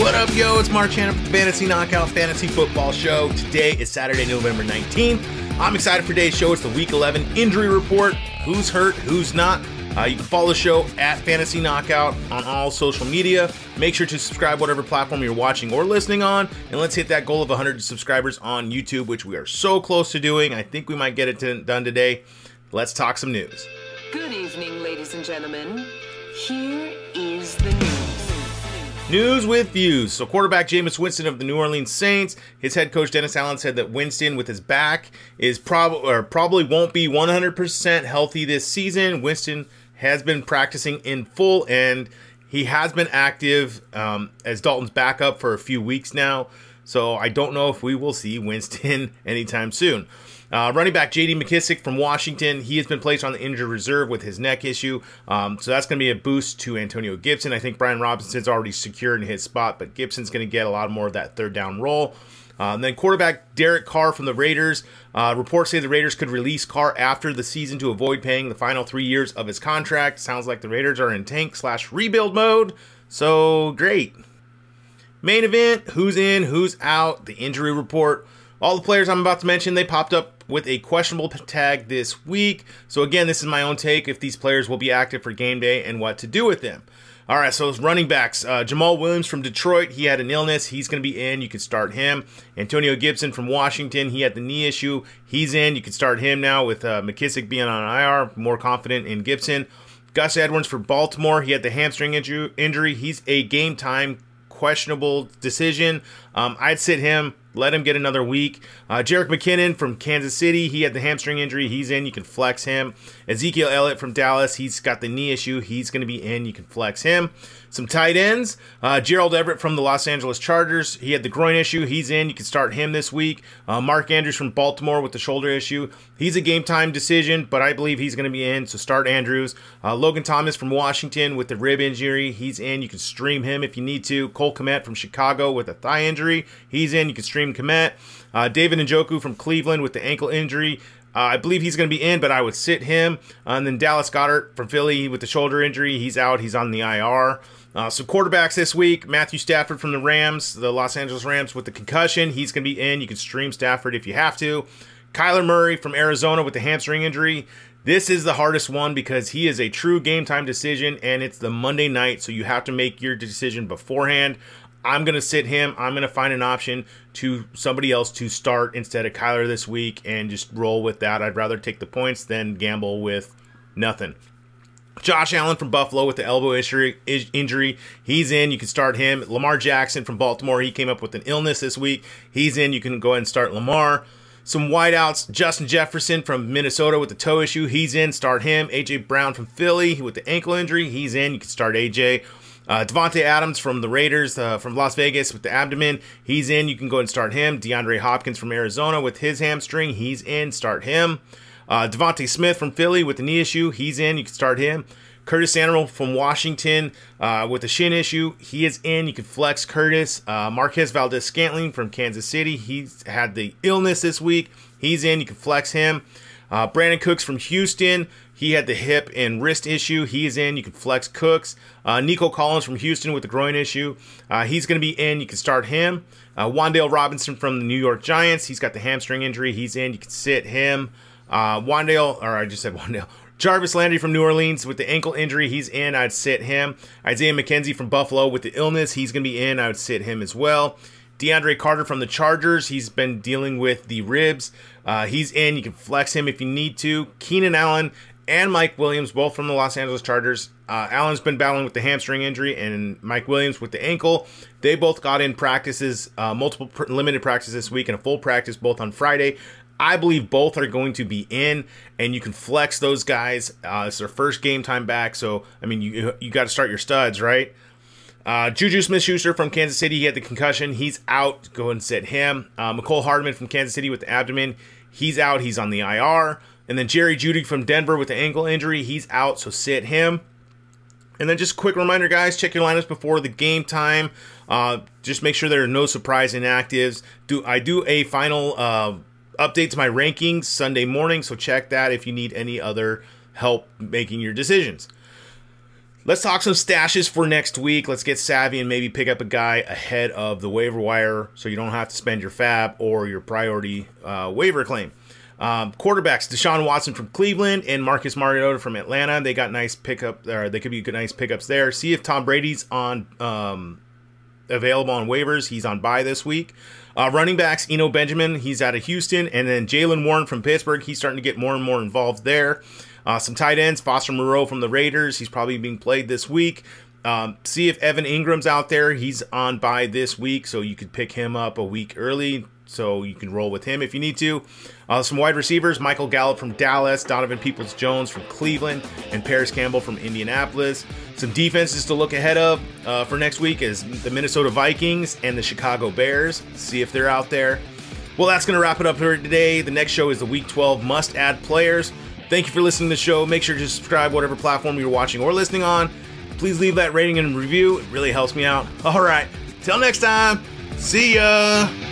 What up, yo? It's Mark Hanna from the Fantasy Knockout Fantasy Football Show. Today is Saturday, November 19th. I'm excited for today's show. It's the Week 11 injury report. Who's hurt, who's not. Uh, you can follow the show at Fantasy Knockout on all social media. Make sure to subscribe whatever platform you're watching or listening on, and let's hit that goal of 100 subscribers on YouTube, which we are so close to doing. I think we might get it to, done today. Let's talk some news. Good evening, ladies and gentlemen. Here is the news. News with views. So, quarterback Jameis Winston of the New Orleans Saints, his head coach Dennis Allen said that Winston, with his back, is probably or probably won't be 100% healthy this season. Winston has been practicing in full, and he has been active um, as Dalton's backup for a few weeks now. So, I don't know if we will see Winston anytime soon. Uh, running back J.D. McKissic from Washington, he has been placed on the injured reserve with his neck issue, um, so that's going to be a boost to Antonio Gibson. I think Brian Robinson's already secured in his spot, but Gibson's going to get a lot more of that third down role. Uh, then quarterback Derek Carr from the Raiders. Uh, reports say the Raiders could release Carr after the season to avoid paying the final three years of his contract. Sounds like the Raiders are in tank slash rebuild mode. So great. Main event: Who's in? Who's out? The injury report. All the players I'm about to mention, they popped up with a questionable tag this week. So again, this is my own take if these players will be active for game day and what to do with them. All right, so running backs. Uh, Jamaal Williams from Detroit, he had an illness. He's going to be in. You can start him. Antonio Gibson from Washington, he had the knee issue. He's in. You can start him now with uh, McKissic being on IR. More confident in Gibson. Gus Edwards for Baltimore, he had the hamstring injury. He's a game time questionable decision. Um, I'd sit him let him get another week. Uh, Jerick McKinnon from Kansas City, he had the hamstring injury. He's in. You can flex him. Ezekiel Elliott from Dallas, he's got the knee issue. He's going to be in. You can flex him. Some tight ends. Uh, Gerald Everett from the Los Angeles Chargers, he had the groin issue. He's in. You can start him this week. Uh, Mark Andrews from Baltimore with the shoulder issue. He's a game time decision, but I believe he's going to be in. So start Andrews. Uh, Logan Thomas from Washington with the rib injury. He's in. You can stream him if you need to. Cole Kmet from Chicago with a thigh injury. He's in. You can stream Kmet. Uh, David Njoku from Cleveland with the ankle injury. Uh, I believe he's going to be in, but I would sit him. Uh, and then Dallas Goedert from Philly with the shoulder injury. He's out. He's on the IR. Uh, so quarterbacks this week: Matthew Stafford from the Rams, the Los Angeles Rams with the concussion. He's going to be in. You can stream Stafford if you have to. Kyler Murray from Arizona with the hamstring injury. This is the hardest one because he is a true game time decision, and it's the Monday night, so you have to make your decision beforehand. I'm going to sit him. I'm going to find an option to somebody else to start instead of Kyler this week and just roll with that. I'd rather take the points than gamble with nothing. Josh Allen from Buffalo with the elbow injury. He's in. You can start him. Lamar Jackson from Baltimore. He came up with an illness this week. He's in. You can go ahead and start Lamar. Some wideouts. Justin Jefferson from Minnesota with the toe issue. He's in. Start him. AJ Brown from Philly with the ankle injury. He's in. You can start AJ. Uh, Davante Adams from the Raiders uh, from Las Vegas with the abdomen. He's in. You can go and start him. DeAndre Hopkins from Arizona with his hamstring. He's in. Start him. Uh, DeVonta Smith from Philly with the knee issue. He's in. You can start him. Curtis Samuel from Washington uh, with the shin issue. He is in. You can flex Curtis. Uh, Marquez Valdes Scantling from Kansas City. He's had the illness this week. He's in. You can flex him. Uh, Brandin Cooks from Houston. He had the hip and wrist issue. He is in. You can flex Cooks. Uh, Nico Collins from Houston with the groin issue. Uh, he's going to be in. You can start him. Uh, Wan'Dale Robinson from the New York Giants. He's got the hamstring injury. He's in. You can sit him. Uh, Wan'Dale, or I just said Wan'Dale. Jarvis Landry from New Orleans with the ankle injury. He's in. I'd sit him. Isaiah McKenzie from Buffalo with the illness. He's going to be in. I would sit him as well. DeAndre Carter from the Chargers. He's been dealing with the ribs. Uh, he's in. You can flex him if you need to. Keenan Allen and Mike Williams, both from the Los Angeles Chargers. Uh, Allen's been battling with the hamstring injury, and Mike Williams with the ankle. They both got in practices, uh, multiple pr- limited practices this week, and a full practice both on Friday. I believe both are going to be in, and you can flex those guys. Uh, it's their first game time back, so I mean, you you got to start your studs, right? Uh, Juju Smith Schuster from Kansas City, he had the concussion. He's out. Go ahead and sit him. Uh, Mecole Hardman from Kansas City with the abdomen. He's out. He's on the IR. And then Jerry Jeudy from Denver with the ankle injury, he's out, so sit him. And then just quick reminder, guys, check your lineups before the game time. Uh, just make sure there are no surprise inactives. Do I do a final uh, update to my rankings Sunday morning, so check that if you need any other help making your decisions. Let's talk some stashes for next week. Let's get savvy and maybe pick up a guy ahead of the waiver wire so you don't have to spend your FAAB or your priority uh, waiver claim. Um, quarterbacks: Deshaun Watson from Cleveland and Marcus Mariota from Atlanta. They got nice pickup. They could be good, nice pickups there. See if Tom Brady's on um, available on waivers. He's on bye this week. Uh, running backs: Eno Benjamin. He's out of Houston, and then Jaylen Warren from Pittsburgh. He's starting to get more and more involved there. Uh, some tight ends: Foster Moreau from the Raiders. He's probably being played this week. Um, see if Evan Engram's out there. He's on by this week, so you could pick him up a week early so you can roll with him if you need to. Uh, some wide receivers Michael Gallup from Dallas, Donovan Peoples Jones from Cleveland, and Parris Campbell from Indianapolis. Some defenses to look ahead of uh, for next week is the Minnesota Vikings and the Chicago Bears. See if they're out there. Well, that's going to wrap it up for today. The next show is the Week 12 must add players. Thank you for listening to the show. Make sure to subscribe whatever platform you're watching or listening on. Please leave that rating and review. It really helps me out. All right. Till next time. See ya.